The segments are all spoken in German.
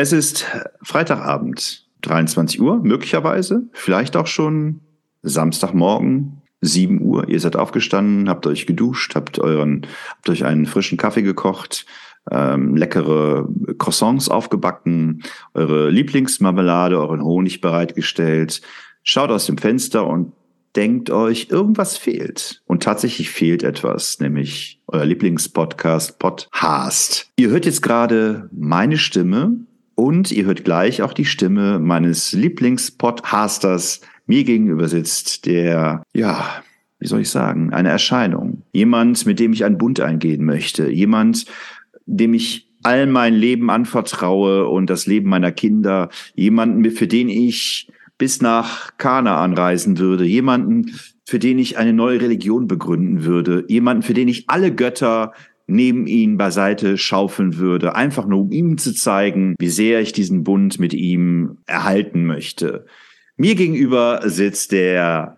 Es ist Freitagabend, 23 Uhr, möglicherweise, vielleicht auch schon Samstagmorgen, 7 Uhr. Ihr seid aufgestanden, habt euch geduscht, habt euren, habt euch einen frischen Kaffee gekocht, ähm, leckere Croissants aufgebacken, eure Lieblingsmarmelade, euren Honig bereitgestellt, schaut aus dem Fenster und denkt euch, irgendwas fehlt. Und tatsächlich fehlt etwas, nämlich euer Lieblingspodcast Podcast. Ihr hört jetzt gerade meine Stimme und ihr hört gleich auch die Stimme meines Lieblingspodcasters. Mir gegenüber sitzt der, ja, wie soll ich sagen, eine Erscheinung. Jemand, mit dem ich einen Bund eingehen möchte. Jemand, dem ich all mein Leben anvertraue und das Leben meiner Kinder. Jemanden, für den ich bis nach Kana anreisen würde, jemanden, für den ich eine neue Religion begründen würde, jemanden, für den ich alle Götter neben ihn beiseite schaufeln würde, einfach nur um ihm zu zeigen, wie sehr ich diesen Bund mit ihm erhalten möchte. Mir gegenüber sitzt der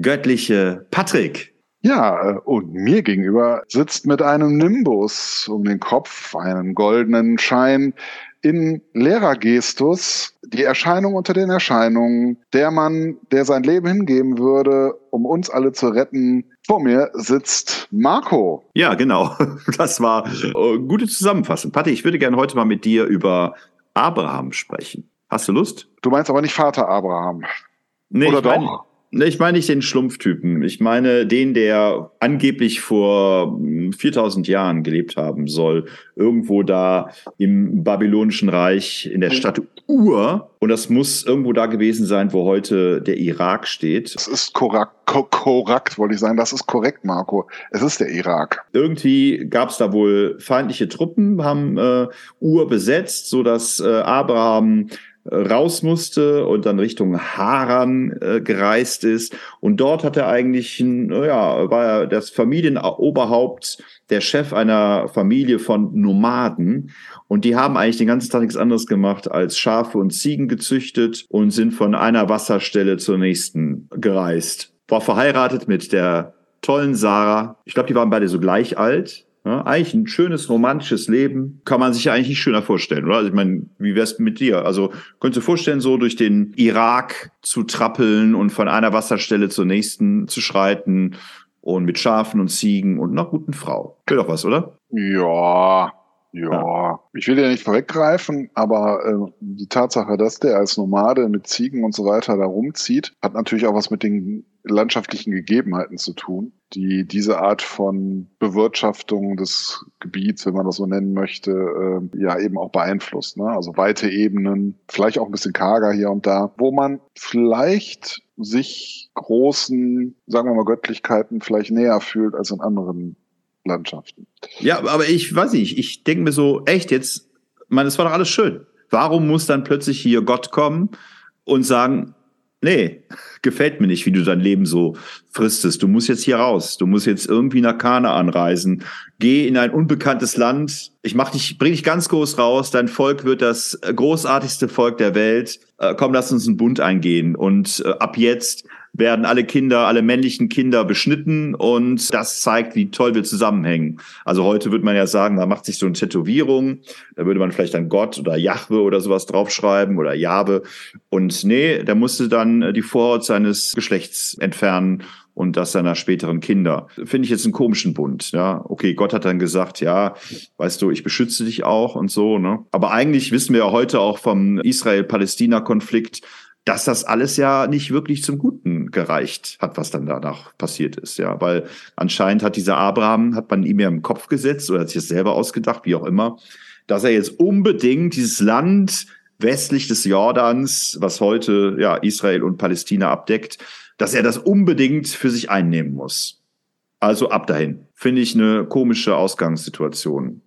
göttliche Patrick. Ja, äh, und mir gegenüber sitzt mit einem Nimbus um den Kopf, einen goldenen Schein, in Lehrergestus die Erscheinung unter den Erscheinungen, der Mann, der sein Leben hingeben würde, um uns alle zu retten. Vor mir sitzt Marco. Ja, genau. Das war äh, gute Zusammenfassung. Patti, ich würde gerne heute mal mit dir über Abraham sprechen. Hast du Lust? Du meinst aber nicht Vater Abraham. Nee, Oder doch? Ne, ich meine nicht den Schlumpftypen. Ich meine den, der angeblich vor 4000 hm, Jahren gelebt haben soll. Irgendwo da im babylonischen Reich in der Stadt Ur. Und das muss irgendwo da gewesen sein, wo heute der Irak steht. Das ist korrekt, korrekt wollte ich sagen. Das ist korrekt, Marco. Es ist der Irak. Irgendwie gab es da wohl feindliche Truppen, haben äh, Ur besetzt, so dass äh, Abraham raus musste und dann Richtung Haran äh, gereist ist. Und dort hat er eigentlich, ja, war er das Familienoberhaupt, der Chef einer Familie von Nomaden. Und die haben eigentlich den ganzen Tag nichts anderes gemacht als Schafe und Ziegen gezüchtet und sind von einer Wasserstelle zur nächsten gereist. War verheiratet mit der tollen Sarah. Ich glaube, die waren beide so gleich alt. Ja, eigentlich ein schönes romantisches Leben kann man sich eigentlich nicht schöner vorstellen, oder? Also ich meine, wie wär's mit dir? Also könntest du vorstellen, so durch den Irak zu trappeln und von einer Wasserstelle zur nächsten zu schreiten und mit Schafen und Ziegen und einer guten Frau. Wäre doch was, oder? Ja, ja, ja, ich will ja nicht vorweggreifen, aber äh, die Tatsache, dass der als Nomade mit Ziegen und so weiter da rumzieht, hat natürlich auch was mit den landschaftlichen Gegebenheiten zu tun, die diese Art von Bewirtschaftung des Gebiets, wenn man das so nennen möchte, äh, ja eben auch beeinflusst. Ne? Also weite Ebenen, vielleicht auch ein bisschen karger hier und da, wo man vielleicht sich großen, sagen wir mal, Göttlichkeiten vielleicht näher fühlt als in anderen Landschaften. Ja, aber ich weiß nicht, ich denke mir so, echt jetzt, man, es war doch alles schön. Warum muss dann plötzlich hier Gott kommen und sagen, nee, gefällt mir nicht, wie du dein Leben so fristest. Du musst jetzt hier raus. Du musst jetzt irgendwie nach Kana anreisen. Geh in ein unbekanntes Land. Ich mach dich, bring dich ganz groß raus. Dein Volk wird das großartigste Volk der Welt. Äh, komm, lass uns einen Bund eingehen. Und äh, ab jetzt werden alle Kinder, alle männlichen Kinder beschnitten und das zeigt, wie toll wir zusammenhängen. Also heute würde man ja sagen, man macht sich so eine Tätowierung, da würde man vielleicht dann Gott oder Jahwe oder sowas draufschreiben oder Jahwe und nee, der musste dann die Vorhaut seines Geschlechts entfernen und das seiner späteren Kinder. Finde ich jetzt einen komischen Bund, ja. Okay, Gott hat dann gesagt, ja, weißt du, ich beschütze dich auch und so, ne. Aber eigentlich wissen wir ja heute auch vom Israel-Palästina-Konflikt, dass das alles ja nicht wirklich zum Guten gereicht hat, was dann danach passiert ist, ja, weil anscheinend hat dieser Abraham, hat man ihm ja im Kopf gesetzt oder hat sich das selber ausgedacht, wie auch immer, dass er jetzt unbedingt dieses Land westlich des Jordans, was heute ja Israel und Palästina abdeckt, dass er das unbedingt für sich einnehmen muss. Also ab dahin. Finde ich eine komische Ausgangssituation.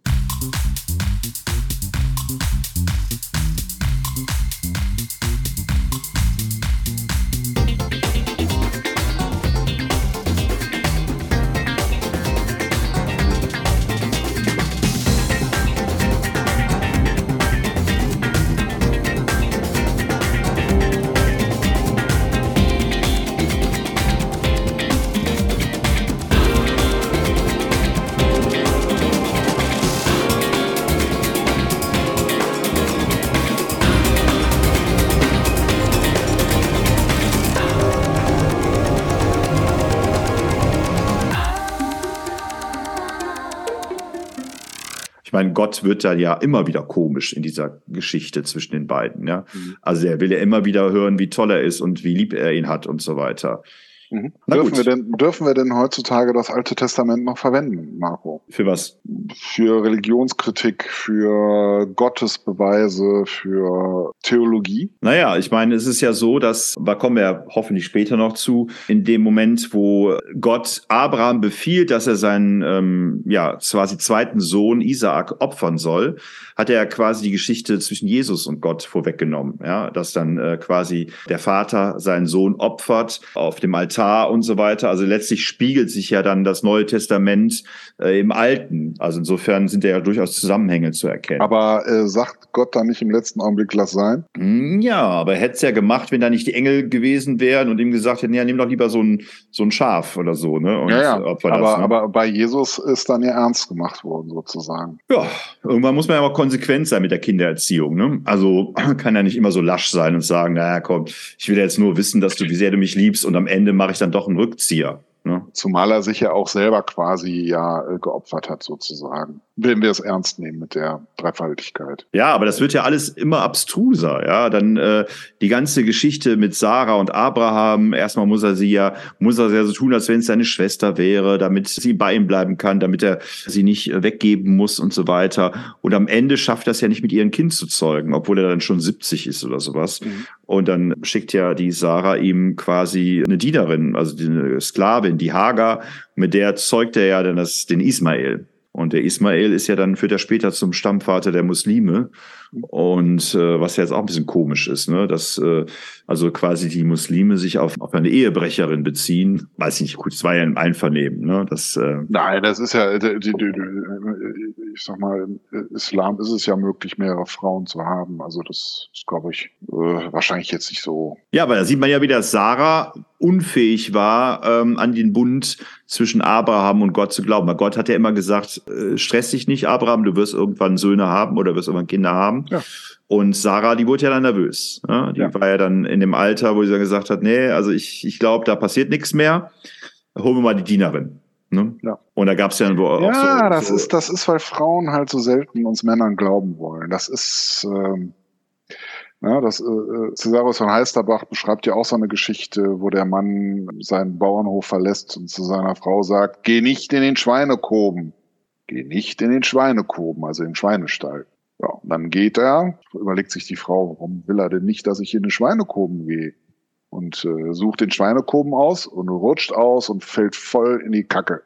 Meine, Gott wird da ja immer wieder komisch in dieser Geschichte zwischen den beiden. Ja? Mhm. Also er will ja immer wieder hören, wie toll er ist und wie lieb er ihn hat und so weiter. Mhm. Dürfen, wir denn, dürfen wir denn heutzutage das Alte Testament noch verwenden, Marco? Für was? Für Religionskritik, für Gottesbeweise, für Theologie? Naja, ich meine, es ist ja so, dass, da kommen wir hoffentlich später noch zu, in dem Moment, wo Gott Abraham befiehlt, dass er seinen, ähm, ja, quasi zweiten Sohn Isaak opfern soll, hat er quasi die Geschichte zwischen Jesus und Gott vorweggenommen, ja, dass dann äh, quasi der Vater seinen Sohn opfert auf dem Altar und so weiter. Also letztlich spiegelt sich ja dann das Neue Testament äh, im Alten. Also insofern sind ja durchaus Zusammenhänge zu erkennen. Aber äh, sagt Gott da nicht im letzten Augenblick, lass sein? Hm, ja, aber er hätte es ja gemacht, wenn da nicht die Engel gewesen wären und ihm gesagt hätten, ja, nimm doch lieber so ein, so ein Schaf oder so. Ne? Und ja, ja. aber, ne? aber bei Jesus ist dann ja ernst gemacht worden, sozusagen. Ja, irgendwann muss man ja mal konsequent sein mit der Kindererziehung. Ne? Also kann ja nicht immer so lasch sein und sagen, naja, komm, ich will jetzt nur wissen, dass du, wie sehr du mich liebst und am Ende mache ich dann doch einen Rückzieher. Ne? Zumal er sich ja auch selber quasi ja äh, geopfert hat, sozusagen. Wenn wir es ernst nehmen mit der Dreifaltigkeit. Ja, aber das wird ja alles immer abstruser, ja. Dann äh, die ganze Geschichte mit Sarah und Abraham, erstmal muss er sie ja, muss er ja so tun, als wenn es seine Schwester wäre, damit sie bei ihm bleiben kann, damit er sie nicht äh, weggeben muss und so weiter. Und am Ende schafft er es ja nicht mit ihrem Kind zu zeugen, obwohl er dann schon 70 ist oder sowas. Mhm. Und dann schickt ja die Sarah ihm quasi eine Dienerin, also eine Sklavin, die Hagar, mit der zeugt er ja dann das, den Ismael. Und der Ismael ist ja dann, führt er später zum Stammvater der Muslime. Und äh, was ja jetzt auch ein bisschen komisch ist, ne? dass äh, also quasi die Muslime sich auf, auf eine Ehebrecherin beziehen. Weiß ich nicht, gut, es war ja im Einvernehmen. Ne? Das, äh Nein, das ist ja, die, die, die, ich sag mal, im Islam ist es ja möglich, mehrere Frauen zu haben. Also das ist, glaube ich, äh, wahrscheinlich jetzt nicht so. Ja, aber da sieht man ja wieder, Sarah unfähig war, ähm, an den Bund zwischen Abraham und Gott zu glauben. Weil Gott hat ja immer gesagt, äh, stress dich nicht, Abraham, du wirst irgendwann Söhne haben oder wirst irgendwann Kinder haben. Ja. Und Sarah, die wurde ja dann nervös. Ne? Die ja. war ja dann in dem Alter, wo sie dann gesagt hat, nee, also ich, ich glaube, da passiert nichts mehr. Holen wir mal die Dienerin. Ne? Ja. Und da gab es ja wo Ja, so, das so ist, das ist, weil Frauen halt so selten uns Männern glauben wollen. Das ist, ähm, ja, das äh, äh Cesarus von Heisterbach beschreibt ja auch so eine Geschichte, wo der Mann seinen Bauernhof verlässt und zu seiner Frau sagt, geh nicht in den Schweinekoben. Geh nicht in den Schweinekoben, also in den Schweinestall. Ja, und dann geht er, überlegt sich die Frau, warum will er denn nicht, dass ich in den Schweinekoben gehe? Und äh, sucht den Schweinekoben aus und rutscht aus und fällt voll in die Kacke.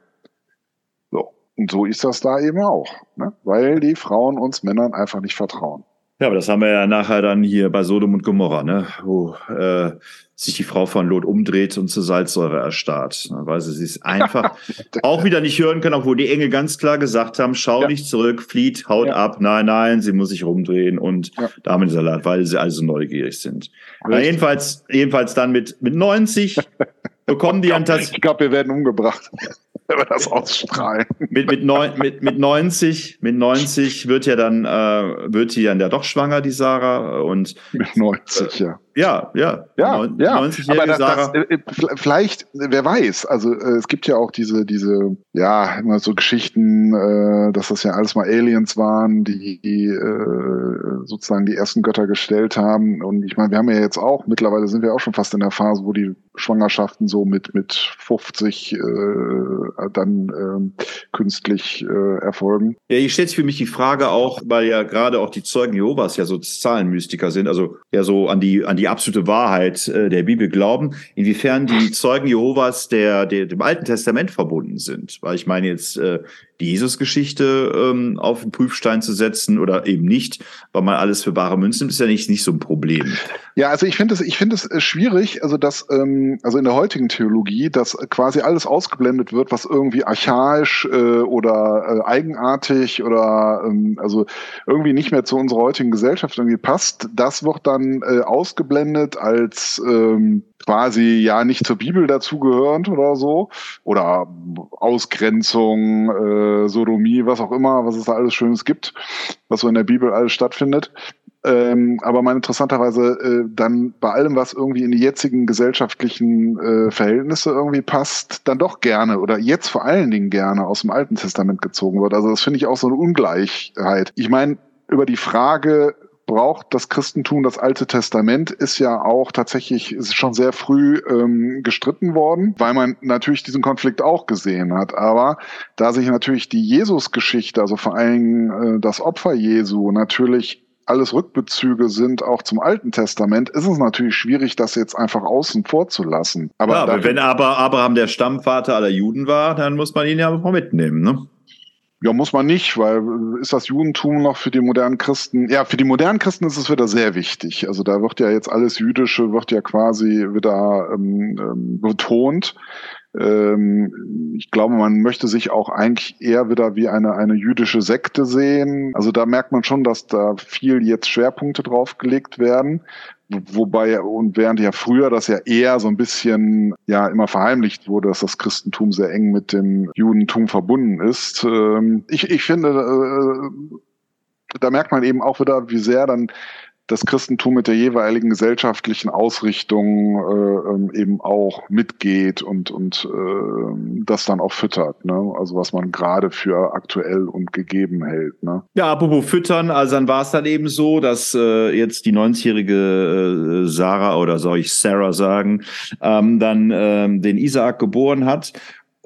So. Und so ist das da eben auch, ne? weil die Frauen uns Männern einfach nicht vertrauen. Ja, aber das haben wir ja nachher dann hier bei Sodom und Gomorra, ne? wo äh, sich die Frau von Lot umdreht und zur Salzsäure erstarrt. Ne? Weil sie es einfach auch wieder nicht hören kann, obwohl die Engel ganz klar gesagt haben, schau ja. nicht zurück, flieht, haut ja. ab, nein, nein, sie muss sich rumdrehen und ja. damit Salat, weil sie also neugierig sind. Jedenfalls, jedenfalls dann mit, mit 90 bekommen die dann tatsächlich. Ich glaube, wir werden umgebracht wenn wir das ausstrahlen. Mit, mit, neun, mit, mit 90, mit 90 wird ja dann, äh, wird die dann ja doch schwanger, die Sarah. Und, mit 90, äh, ja. Ja, ja. Ja, ja. Aber das, das, äh, äh, vielleicht, wer weiß, also äh, es gibt ja auch diese, diese, ja, immer so Geschichten, äh, dass das ja alles mal Aliens waren, die, die äh, sozusagen die ersten Götter gestellt haben. Und ich meine, wir haben ja jetzt auch, mittlerweile sind wir auch schon fast in der Phase, wo die Schwangerschaften so mit, mit 50 äh, dann äh, künstlich äh, erfolgen. Ja, hier stellt sich für mich die Frage auch, weil ja gerade auch die Zeugen Jehovas ja so Zahlenmystiker sind, also ja so an die, an die absolute Wahrheit äh, der Bibel glauben, inwiefern die Zeugen Jehovas der, der dem Alten Testament verbunden sind. Weil ich meine jetzt äh, die Jesus-Geschichte ähm, auf den Prüfstein zu setzen oder eben nicht, weil man alles für bare Münzen ist ja nicht, nicht so ein Problem. Ja, also ich finde es, ich finde es äh, schwierig, also dass, ähm, also in der heutigen Theologie, dass quasi alles ausgeblendet wird, was irgendwie archaisch äh, oder äh, eigenartig oder ähm, also irgendwie nicht mehr zu unserer heutigen Gesellschaft irgendwie passt. Das wird dann äh, ausgeblendet als ähm, quasi ja nicht zur Bibel dazugehörend oder so oder Ausgrenzung, äh, Sodomie, was auch immer, was es da alles Schönes gibt, was so in der Bibel alles stattfindet. Ähm, aber man interessanterweise äh, dann bei allem, was irgendwie in die jetzigen gesellschaftlichen äh, Verhältnisse irgendwie passt, dann doch gerne oder jetzt vor allen Dingen gerne aus dem Alten Testament gezogen wird. Also das finde ich auch so eine Ungleichheit. Ich meine, über die Frage, braucht das Christentum das Alte Testament, ist ja auch tatsächlich schon sehr früh ähm, gestritten worden, weil man natürlich diesen Konflikt auch gesehen hat. Aber da sich natürlich die Jesus-Geschichte, also vor allem äh, das Opfer Jesu, natürlich alles Rückbezüge sind auch zum Alten Testament, ist es natürlich schwierig, das jetzt einfach außen vor zu lassen. Aber, ja, aber wenn aber Abraham der Stammvater aller Juden war, dann muss man ihn ja auch mitnehmen, ne? Ja, muss man nicht, weil äh, ist das Judentum noch für die modernen Christen? Ja, für die modernen Christen ist es wieder sehr wichtig. Also da wird ja jetzt alles Jüdische, wird ja quasi wieder ähm, ähm, betont. Ähm, ich glaube, man möchte sich auch eigentlich eher wieder wie eine, eine jüdische Sekte sehen. Also da merkt man schon, dass da viel jetzt Schwerpunkte draufgelegt werden. Wobei, und während ja früher das ja eher so ein bisschen, ja, immer verheimlicht wurde, dass das Christentum sehr eng mit dem Judentum verbunden ist. Ähm, ich, ich finde, äh, da merkt man eben auch wieder, wie sehr dann das Christentum mit der jeweiligen gesellschaftlichen Ausrichtung äh, ähm, eben auch mitgeht und, und äh, das dann auch füttert. Ne? Also was man gerade für aktuell und gegeben hält. Ne? Ja, apropos füttern, also dann war es dann eben so, dass äh, jetzt die 90-jährige äh, Sarah oder soll ich Sarah sagen, ähm, dann ähm, den Isaak geboren hat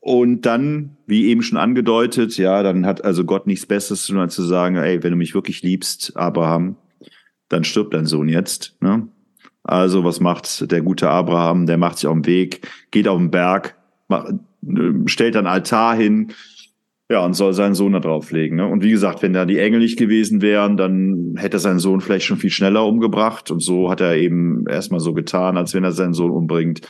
und dann, wie eben schon angedeutet, ja, dann hat also Gott nichts Besseres zu tun, als zu sagen, ey, wenn du mich wirklich liebst, Abraham, dann stirbt dein Sohn jetzt. Ne? Also was macht der gute Abraham? Der macht sich auf den Weg, geht auf den Berg, macht, stellt einen Altar hin, ja, und soll seinen Sohn da drauflegen. Ne? Und wie gesagt, wenn da die Engel nicht gewesen wären, dann hätte er seinen Sohn vielleicht schon viel schneller umgebracht. Und so hat er eben erstmal so getan, als wenn er seinen Sohn umbringt.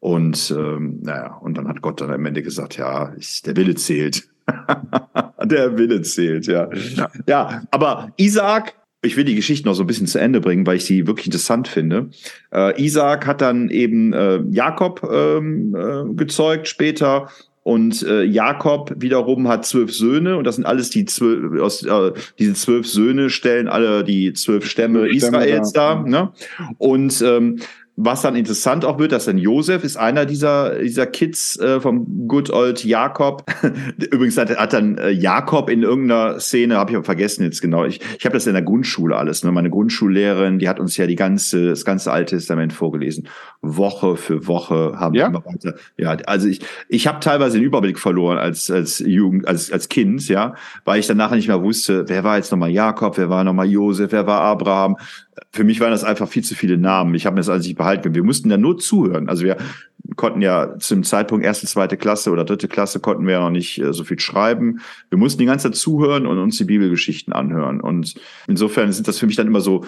Und ähm, naja, und dann hat Gott dann am Ende gesagt, ja, ich, der Wille zählt. der Wille zählt, ja. ja. Ja, aber Isaac ich will die Geschichte noch so ein bisschen zu Ende bringen, weil ich sie wirklich interessant finde. Äh, Isaac hat dann eben äh, Jakob ähm, äh, gezeugt später und äh, Jakob wiederum hat zwölf Söhne und das sind alles die zwölf, aus, äh, diese zwölf Söhne stellen alle die zwölf Stämme, Stämme Israels da. dar. Ne? Und ähm, was dann interessant auch wird, dass dann Josef ist einer dieser, dieser Kids äh, vom Good Old Jakob. Übrigens hat, hat dann äh, Jakob in irgendeiner Szene, habe ich vergessen jetzt genau, ich, ich habe das in der Grundschule alles. Ne? Meine Grundschullehrerin, die hat uns ja die ganze, das ganze Alte Testament vorgelesen. Woche für Woche haben ja? wir immer weiter. Ja, also ich, ich habe teilweise den Überblick verloren als, als Jugend, als, als Kind, ja, weil ich dann nachher nicht mehr wusste, wer war jetzt nochmal Jakob, wer war nochmal Josef, wer war Abraham für mich waren das einfach viel zu viele Namen. Ich habe mir das also nicht behalten. Wir mussten ja nur zuhören. Also wir konnten ja zum Zeitpunkt erste, zweite Klasse oder dritte Klasse konnten wir ja noch nicht äh, so viel schreiben. Wir mussten die ganze Zeit zuhören und uns die Bibelgeschichten anhören. Und insofern sind das für mich dann immer so,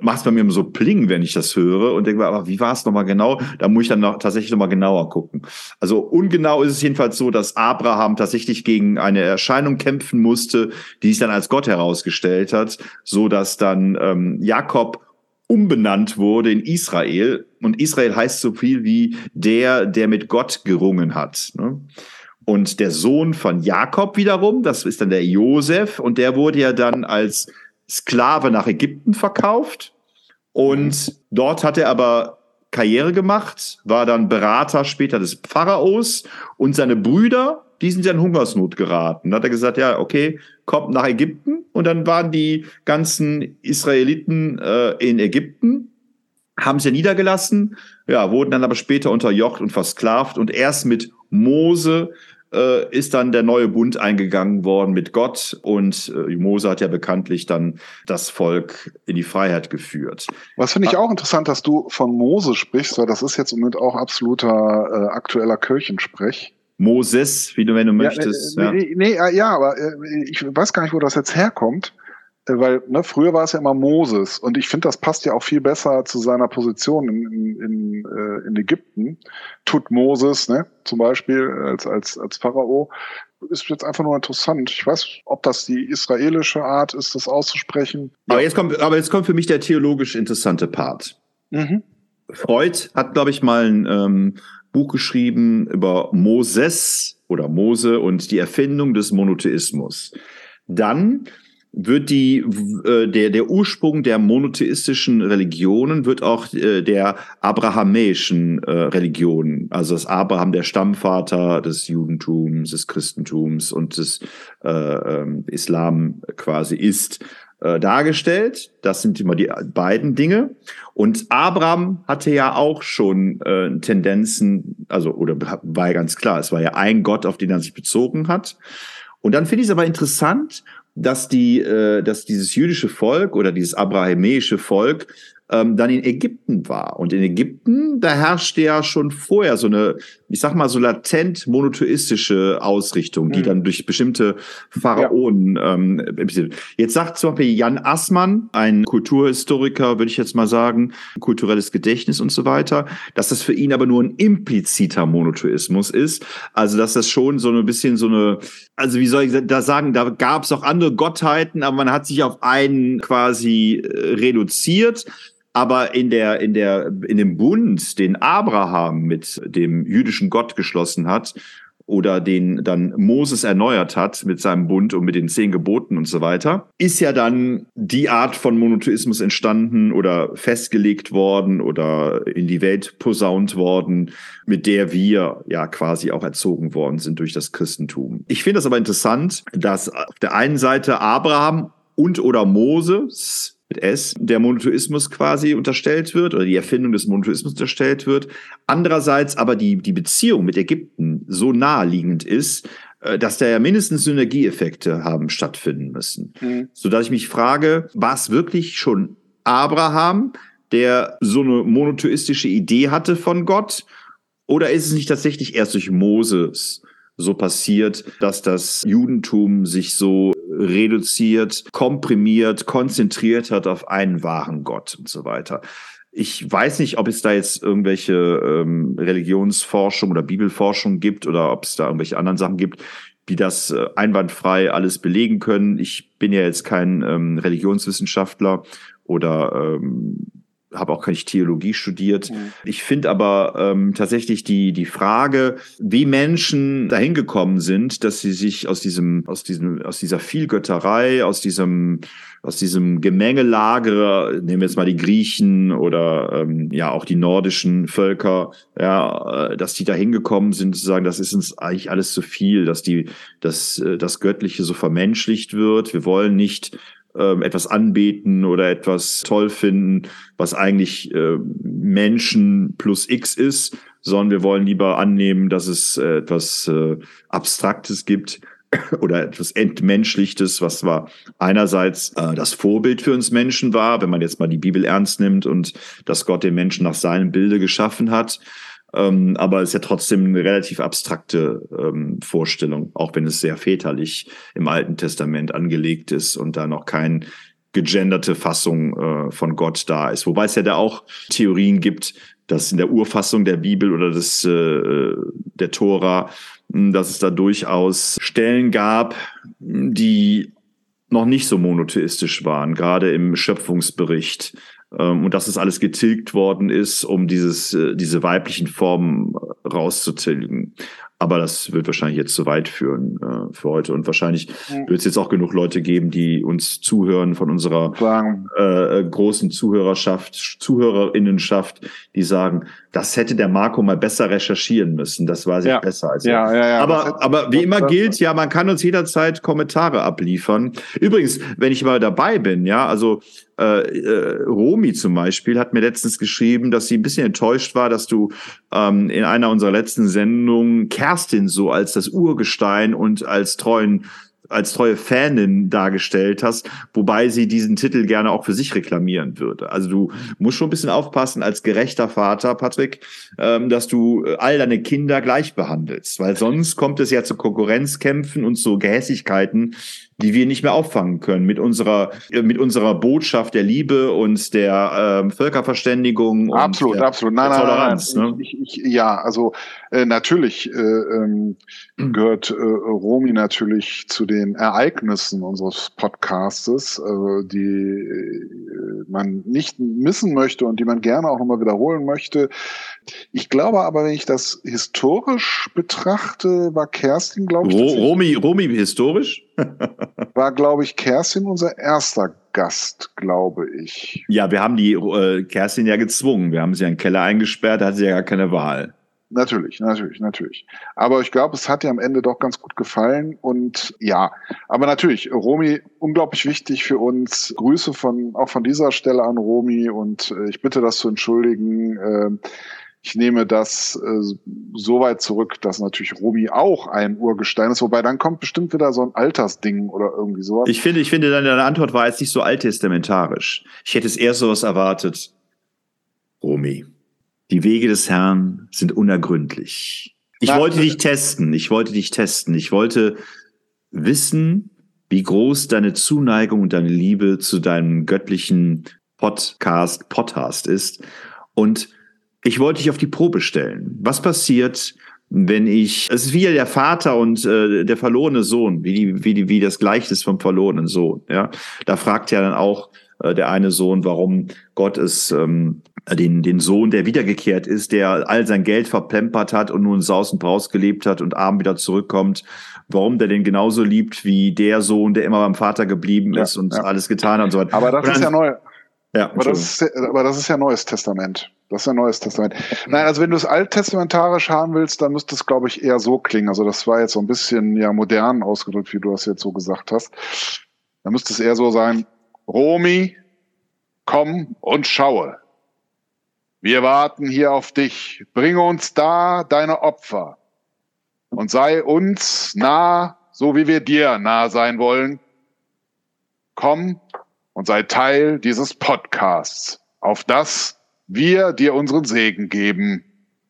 macht es bei mir immer so Pling, wenn ich das höre und denke mir, aber wie war es nochmal genau? Da muss ich dann noch, tatsächlich nochmal genauer gucken. Also ungenau ist es jedenfalls so, dass Abraham tatsächlich gegen eine Erscheinung kämpfen musste, die sich dann als Gott herausgestellt hat, so dass dann ähm, Jakob umbenannt wurde in Israel. Und Israel heißt so viel wie der, der mit Gott gerungen hat. Ne? Und der Sohn von Jakob wiederum, das ist dann der Josef, und der wurde ja dann als Sklave nach Ägypten verkauft. Und dort hat er aber Karriere gemacht, war dann Berater später des Pharaos und seine Brüder, die sind ja in Hungersnot geraten. Da hat er gesagt, ja, okay, kommt nach Ägypten. Und dann waren die ganzen Israeliten äh, in Ägypten, haben sie niedergelassen, ja, wurden dann aber später unterjocht und versklavt. Und erst mit Mose äh, ist dann der neue Bund eingegangen worden mit Gott. Und äh, Mose hat ja bekanntlich dann das Volk in die Freiheit geführt. Was finde ich ah. auch interessant, dass du von Mose sprichst, weil das ist jetzt im Moment auch absoluter äh, aktueller Kirchensprech. Moses, wie du, wenn du möchtest. Ja, nee, nee, nee, ja, aber äh, ich weiß gar nicht, wo das jetzt herkommt. Weil ne, früher war es ja immer Moses und ich finde, das passt ja auch viel besser zu seiner Position in, in, in, äh, in Ägypten. Tut Moses, ne, zum Beispiel als, als, als Pharao, ist jetzt einfach nur interessant. Ich weiß, ob das die israelische Art ist, das auszusprechen. Aber jetzt kommt, aber jetzt kommt für mich der theologisch interessante Part. Mhm. Freud hat, glaube ich, mal ein ähm, Buch geschrieben über Moses oder Mose und die Erfindung des Monotheismus. Dann wird die äh, der der Ursprung der monotheistischen Religionen wird auch äh, der abrahamischen äh, Religion, also das Abraham der Stammvater des Judentums, des Christentums und des äh, ähm, Islam quasi ist äh, dargestellt. Das sind immer die beiden Dinge. Und Abraham hatte ja auch schon äh, Tendenzen, also oder war ja ganz klar, es war ja ein Gott, auf den er sich bezogen hat. Und dann finde ich es aber interessant, dass die, äh, dass dieses jüdische Volk oder dieses abrahamäische Volk ähm, dann in Ägypten war. Und in Ägypten, da herrschte ja schon vorher so eine, ich sag mal, so latent monotheistische Ausrichtung, die mhm. dann durch bestimmte Pharaonen. Ja. Ähm, jetzt sagt zum Beispiel Jan Assmann, ein Kulturhistoriker, würde ich jetzt mal sagen, kulturelles Gedächtnis und so weiter, dass das für ihn aber nur ein impliziter Monotheismus ist. Also dass das schon so ein bisschen so eine, also wie soll ich da sagen, da gab es auch andere Gottheiten, aber man hat sich auf einen quasi äh, reduziert. Aber in der, in der, in dem Bund, den Abraham mit dem jüdischen Gott geschlossen hat, oder den dann Moses erneuert hat mit seinem Bund und mit den zehn Geboten und so weiter, ist ja dann die Art von Monotheismus entstanden oder festgelegt worden oder in die Welt posaunt worden, mit der wir ja quasi auch erzogen worden sind durch das Christentum. Ich finde das aber interessant, dass auf der einen Seite Abraham und oder Moses mit S, der Monotheismus quasi unterstellt wird oder die Erfindung des Monotheismus unterstellt wird. Andererseits aber die, die Beziehung mit Ägypten so naheliegend ist, äh, dass da ja mindestens Synergieeffekte haben stattfinden müssen. Mhm. Sodass ich mich frage, war es wirklich schon Abraham, der so eine monotheistische Idee hatte von Gott? Oder ist es nicht tatsächlich erst durch Moses so passiert, dass das Judentum sich so reduziert, komprimiert, konzentriert hat auf einen wahren Gott und so weiter. Ich weiß nicht, ob es da jetzt irgendwelche ähm, Religionsforschung oder Bibelforschung gibt oder ob es da irgendwelche anderen Sachen gibt, die das äh, einwandfrei alles belegen können. Ich bin ja jetzt kein ähm, Religionswissenschaftler oder ähm, habe auch keine Theologie studiert. Mhm. Ich finde aber ähm, tatsächlich die die Frage, wie Menschen dahin gekommen sind, dass sie sich aus diesem aus diesem aus dieser Vielgötterei, aus diesem aus diesem Gemengelage, nehmen wir jetzt mal die Griechen oder ähm, ja auch die nordischen Völker, ja, äh, dass die da hingekommen sind, zu sagen, das ist uns eigentlich alles zu viel, dass die, dass äh, das Göttliche so vermenschlicht wird. Wir wollen nicht ähm, etwas anbeten oder etwas toll finden, was eigentlich äh, Menschen plus X ist, sondern wir wollen lieber annehmen, dass es äh, etwas äh, Abstraktes gibt oder etwas Entmenschlichtes, was zwar einerseits äh, das Vorbild für uns Menschen war, wenn man jetzt mal die Bibel ernst nimmt und dass Gott den Menschen nach seinem Bilde geschaffen hat, ähm, aber es ist ja trotzdem eine relativ abstrakte ähm, Vorstellung, auch wenn es sehr väterlich im Alten Testament angelegt ist und da noch kein gegenderte Fassung äh, von Gott da ist. Wobei es ja da auch Theorien gibt, dass in der Urfassung der Bibel oder des, äh, der Tora, hm, dass es da durchaus Stellen gab, die noch nicht so monotheistisch waren, gerade im Schöpfungsbericht und dass es alles getilgt worden ist, um dieses, äh, diese weiblichen Formen rauszutilgen. Aber das wird wahrscheinlich jetzt zu weit führen äh, für heute. Und wahrscheinlich ja. wird es jetzt auch genug Leute geben, die uns zuhören von unserer äh, großen Zuhörerschaft, Zuhörerinnenschaft, die sagen, das hätte der Marco mal besser recherchieren müssen. Das war sich ja. besser als ja, ja, ja, Aber, aber wie immer gilt, ja, man kann uns jederzeit Kommentare abliefern. Übrigens, wenn ich mal dabei bin, ja, also äh, äh, Romi zum Beispiel hat mir letztens geschrieben, dass sie ein bisschen enttäuscht war, dass du ähm, in einer unserer letzten Sendungen Kerstin so als das Urgestein und als treuen als treue Fanin dargestellt hast, wobei sie diesen Titel gerne auch für sich reklamieren würde. Also du musst schon ein bisschen aufpassen als gerechter Vater, Patrick, ähm, dass du äh, all deine Kinder gleich behandelst, weil sonst kommt es ja zu Konkurrenzkämpfen und zu Gehässigkeiten, die wir nicht mehr auffangen können mit unserer äh, mit unserer Botschaft der Liebe und der ähm, Völkerverständigung und absolut der, absolut nein, Toleranz. Nein, nein. Ne? Ich, ich, ja also äh, natürlich äh, ähm, gehört äh, Romi natürlich zu den Ereignissen unseres Podcastes, äh, die äh, man nicht missen möchte und die man gerne auch nochmal wiederholen möchte. Ich glaube aber, wenn ich das historisch betrachte, war Kerstin, glaube ich. Romi, Romi historisch? war, glaube ich, Kerstin unser erster Gast, glaube ich. Ja, wir haben die äh, Kerstin ja gezwungen. Wir haben sie in den Keller eingesperrt, da hat sie ja gar keine Wahl. Natürlich, natürlich, natürlich. Aber ich glaube, es hat ihr am Ende doch ganz gut gefallen. Und ja, aber natürlich, Romy, unglaublich wichtig für uns. Grüße von auch von dieser Stelle an Romy und äh, ich bitte das zu entschuldigen. Äh, ich nehme das äh, so weit zurück, dass natürlich Romy auch ein Urgestein ist, wobei dann kommt bestimmt wieder so ein Altersding oder irgendwie sowas. Ich finde, ich finde, deine Antwort war jetzt nicht so alttestamentarisch. Ich hätte es eher sowas erwartet. Romy. Die Wege des Herrn sind unergründlich. Ich Na, wollte dich testen. Ich wollte dich testen. Ich wollte wissen, wie groß deine Zuneigung und deine Liebe zu deinem göttlichen Podcast, Podcast ist. Und ich wollte dich auf die Probe stellen. Was passiert, wenn ich, es ist wie der Vater und äh, der verlorene Sohn, wie die, wie die, wie das Gleichnis vom verlorenen Sohn. Ja, da fragt ja dann auch äh, der eine Sohn, warum Gott es ähm, den, den Sohn, der wiedergekehrt ist, der all sein Geld verplempert hat und nun Saus und Braus gelebt hat und abend wieder zurückkommt, warum der den genauso liebt wie der Sohn, der immer beim Vater geblieben ist ja, und ja. alles getan hat und so weiter. Aber das dann, ist ja neu. Ja, aber, das ist, aber das ist ja Neues Testament. Das ist ja Neues Testament. Nein, also wenn du es alttestamentarisch haben willst, dann müsste es, glaube ich, eher so klingen. Also das war jetzt so ein bisschen ja modern ausgedrückt, wie du das jetzt so gesagt hast. Dann müsste es eher so sein, Romi, komm und schaue. Wir warten hier auf dich. Bringe uns da deine Opfer und sei uns nah, so wie wir dir nah sein wollen. Komm und sei Teil dieses Podcasts, auf das wir dir unseren Segen geben.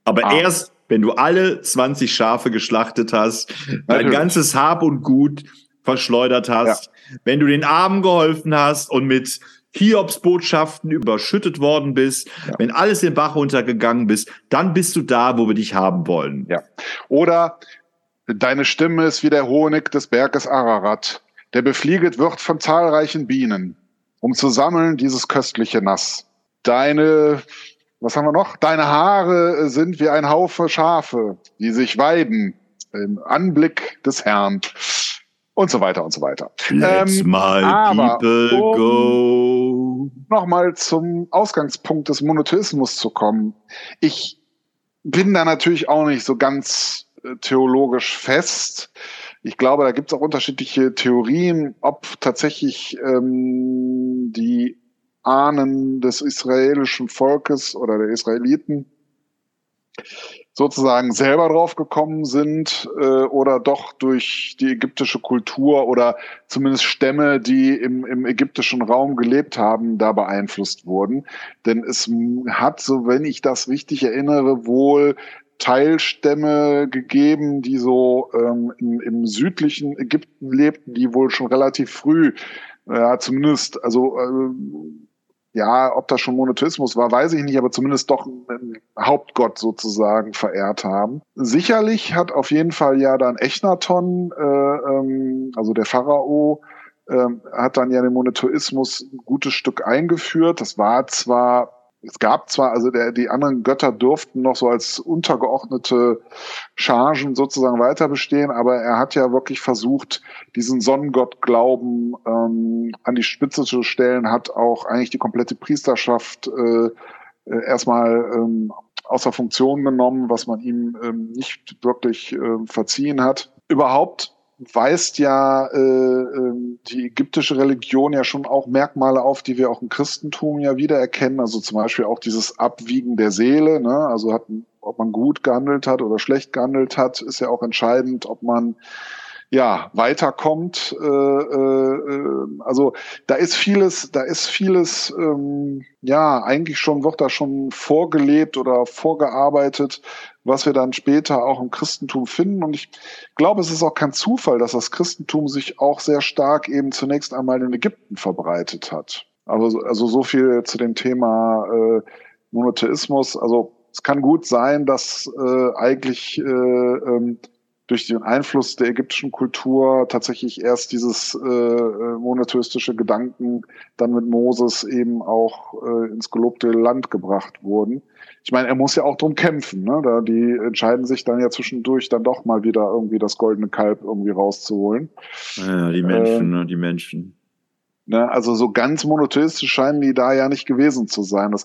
Aber Amen. erst, wenn du alle 20 Schafe geschlachtet hast, Natürlich. dein ganzes Hab und Gut verschleudert hast, ja. wenn du den Armen geholfen hast und mit Hiobsbotschaften überschüttet worden bist, ja. wenn alles den Bach runtergegangen bist, dann bist du da, wo wir dich haben wollen. Ja. Oder deine Stimme ist wie der Honig des Berges Ararat, der beflieget wird von zahlreichen Bienen, um zu sammeln dieses köstliche Nass. Deine, was haben wir noch? Deine Haare sind wie ein Haufe Schafe, die sich weiden im Anblick des Herrn und so weiter und so weiter. Let's ähm, my aber, people um go. Nochmal zum Ausgangspunkt des Monotheismus zu kommen. Ich bin da natürlich auch nicht so ganz äh, theologisch fest. Ich glaube, da gibt es auch unterschiedliche Theorien, ob tatsächlich ähm, die Ahnen des israelischen Volkes oder der Israeliten sozusagen selber drauf gekommen sind äh, oder doch durch die ägyptische Kultur oder zumindest Stämme, die im, im ägyptischen Raum gelebt haben, da beeinflusst wurden. Denn es hat, so wenn ich das richtig erinnere, wohl Teilstämme gegeben, die so ähm, im, im südlichen Ägypten lebten, die wohl schon relativ früh, ja, zumindest, also äh, ja, ob das schon Monotheismus war, weiß ich nicht, aber zumindest doch einen Hauptgott sozusagen verehrt haben. Sicherlich hat auf jeden Fall ja dann Echnaton, äh, ähm, also der Pharao, äh, hat dann ja den Monotheismus ein gutes Stück eingeführt. Das war zwar es gab zwar, also der, die anderen Götter durften noch so als untergeordnete Chargen sozusagen weiter bestehen, aber er hat ja wirklich versucht, diesen Sonnengott-Glauben ähm, an die Spitze zu stellen, hat auch eigentlich die komplette Priesterschaft äh, äh erstmal ähm, außer Funktion genommen, was man ihm ähm, nicht wirklich äh, verziehen hat. Überhaupt weist ja äh, ähm, die ägyptische Religion ja schon auch Merkmale auf, die wir auch im Christentum ja wiedererkennen. Also zum Beispiel auch dieses Abwiegen der Seele. Ne? Also hat, ob man gut gehandelt hat oder schlecht gehandelt hat, ist ja auch entscheidend, ob man ja weiterkommt. Äh, äh, also da ist vieles, da ist vieles, ähm, ja eigentlich schon wird da schon vorgelebt oder vorgearbeitet, was wir dann später auch im Christentum finden. Und ich glaube, es ist auch kein Zufall, dass das Christentum sich auch sehr stark eben zunächst einmal in Ägypten verbreitet hat. Also, also so viel zu dem Thema äh, Monotheismus. Also es kann gut sein, dass äh, eigentlich äh, ähm, durch den Einfluss der ägyptischen Kultur tatsächlich erst dieses äh, äh, monotheistische Gedanken dann mit Moses eben auch äh, ins gelobte Land gebracht wurden. Ich meine, er muss ja auch drum kämpfen, ne? Da die entscheiden sich dann ja zwischendurch dann doch mal wieder irgendwie das goldene Kalb irgendwie rauszuholen. Ja, die Menschen, äh, ne, die Menschen. Ne, also so ganz monotheistisch scheinen die da ja nicht gewesen zu sein. Das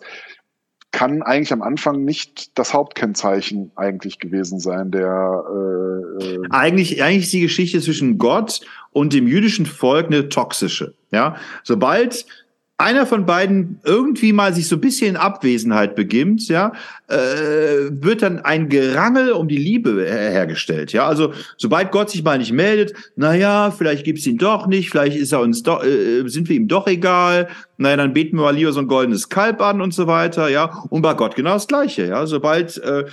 kann eigentlich am Anfang nicht das Hauptkennzeichen eigentlich gewesen sein, der äh, äh eigentlich eigentlich ist die Geschichte zwischen Gott und dem jüdischen Volk eine toxische. Ja, sobald einer von beiden irgendwie mal sich so ein bisschen in Abwesenheit beginnt, ja, äh, wird dann ein Gerangel um die Liebe hergestellt. Ja, also sobald Gott sich mal nicht meldet, na ja, vielleicht gibt's ihn doch nicht, vielleicht ist er uns doch, äh, sind wir ihm doch egal. Naja, dann beten wir mal lieber so ein goldenes Kalb an und so weiter. Ja, und bei Gott genau das Gleiche. Ja, sobald äh,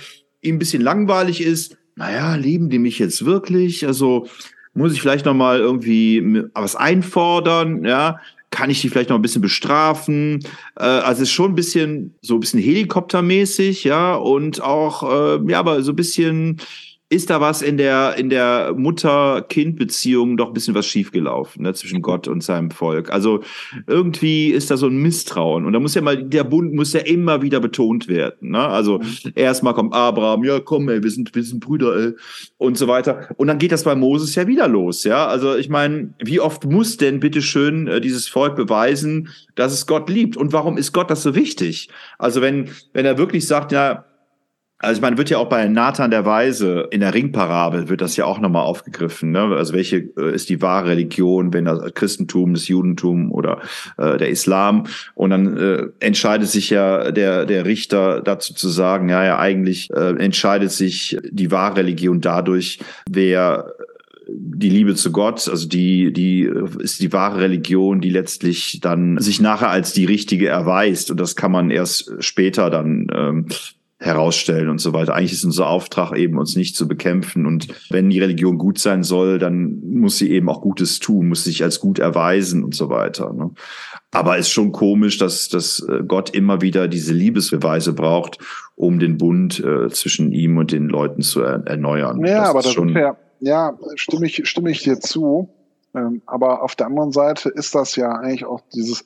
ihm ein bisschen langweilig ist, naja, lieben die mich jetzt wirklich? Also muss ich vielleicht noch mal irgendwie was einfordern, ja, kann ich die vielleicht noch ein bisschen bestrafen? Äh, also es ist schon ein bisschen so ein bisschen helikoptermäßig, ja, und auch äh, ja, aber so ein bisschen ist da was in der, in der Mutter-Kind-Beziehung doch ein bisschen was schiefgelaufen, ne, zwischen Gott und seinem Volk. Also irgendwie ist da so ein Misstrauen. Und da muss ja mal, der Bund muss ja immer wieder betont werden. Ne? Also mhm. erstmal kommt Abraham, ja komm, ey, wir sind, wir sind Brüder, ey, und so weiter. Und dann geht das bei Moses ja wieder los, ja. Also ich meine, wie oft muss denn bitteschön äh, dieses Volk beweisen, dass es Gott liebt? Und warum ist Gott das so wichtig? Also wenn, wenn er wirklich sagt, ja, also man wird ja auch bei Nathan der Weise in der Ringparabel wird das ja auch nochmal aufgegriffen. Ne? Also welche äh, ist die wahre Religion, wenn das Christentum, das Judentum oder äh, der Islam? Und dann äh, entscheidet sich ja der der Richter dazu zu sagen, ja ja eigentlich äh, entscheidet sich die wahre Religion dadurch, wer die Liebe zu Gott, also die, die ist die wahre Religion, die letztlich dann sich nachher als die richtige erweist. Und das kann man erst später dann ähm, herausstellen und so weiter. Eigentlich ist unser Auftrag eben, uns nicht zu bekämpfen. Und wenn die Religion gut sein soll, dann muss sie eben auch Gutes tun, muss sich als gut erweisen und so weiter. Ne? Aber ist schon komisch, dass, dass äh, Gott immer wieder diese Liebesbeweise braucht, um den Bund äh, zwischen ihm und den Leuten zu er erneuern. Ja, das aber das ist ja, ja, stimme ich, stimme ich dir zu. Ähm, aber auf der anderen Seite ist das ja eigentlich auch dieses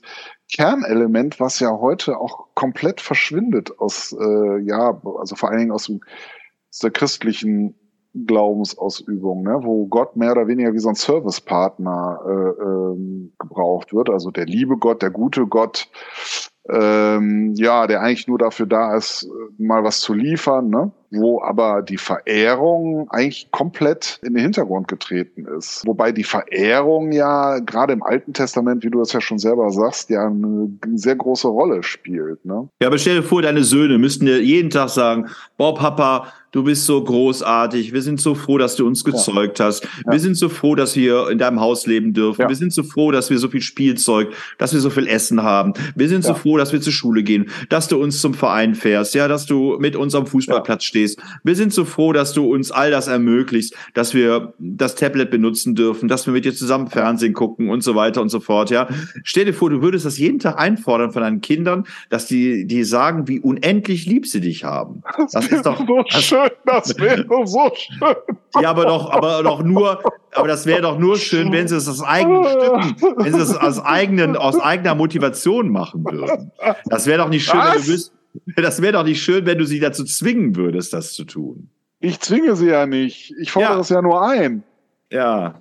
Kernelement, was ja heute auch komplett verschwindet aus, äh, ja, also vor allen Dingen aus, dem, aus der christlichen Glaubensausübung, ne, wo Gott mehr oder weniger wie so ein Servicepartner äh, ähm, gebraucht wird, also der liebe Gott, der gute Gott, ähm, ja, der eigentlich nur dafür da ist, mal was zu liefern, ne? Wo aber die Verehrung eigentlich komplett in den Hintergrund getreten ist. Wobei die Verehrung ja gerade im Alten Testament, wie du das ja schon selber sagst, ja eine sehr große Rolle spielt. Ne? Ja, aber stell dir vor, deine Söhne müssten dir jeden Tag sagen, Boah, Papa, du bist so großartig. Wir sind so froh, dass du uns gezeugt ja. hast. Wir ja. sind so froh, dass wir in deinem Haus leben dürfen. Ja. Wir sind so froh, dass wir so viel Spielzeug, dass wir so viel Essen haben. Wir sind so froh, dass wir zur Schule gehen, dass du uns zum Verein fährst, ja, dass du mit uns am Fußballplatz stehst. Wir sind so froh, dass du uns all das ermöglicht, dass wir das Tablet benutzen dürfen, dass wir mit dir zusammen Fernsehen gucken und so weiter und so fort, ja. Stell dir vor, du würdest das jeden Tag einfordern von deinen Kindern, dass die, die sagen, wie unendlich lieb sie dich haben. Das, das ist doch so schön schön, das wäre so schön. Ja, aber doch, aber doch nur, aber das wäre doch nur schön, wenn sie es aus eigenen Stücken, wenn sie es aus eigenen, aus eigener Motivation machen würden. Das wäre doch nicht schön, wenn du bist, das wäre doch nicht schön, wenn du sie dazu zwingen würdest, das zu tun. Ich zwinge sie ja nicht. Ich fordere es ja nur ein. Ja.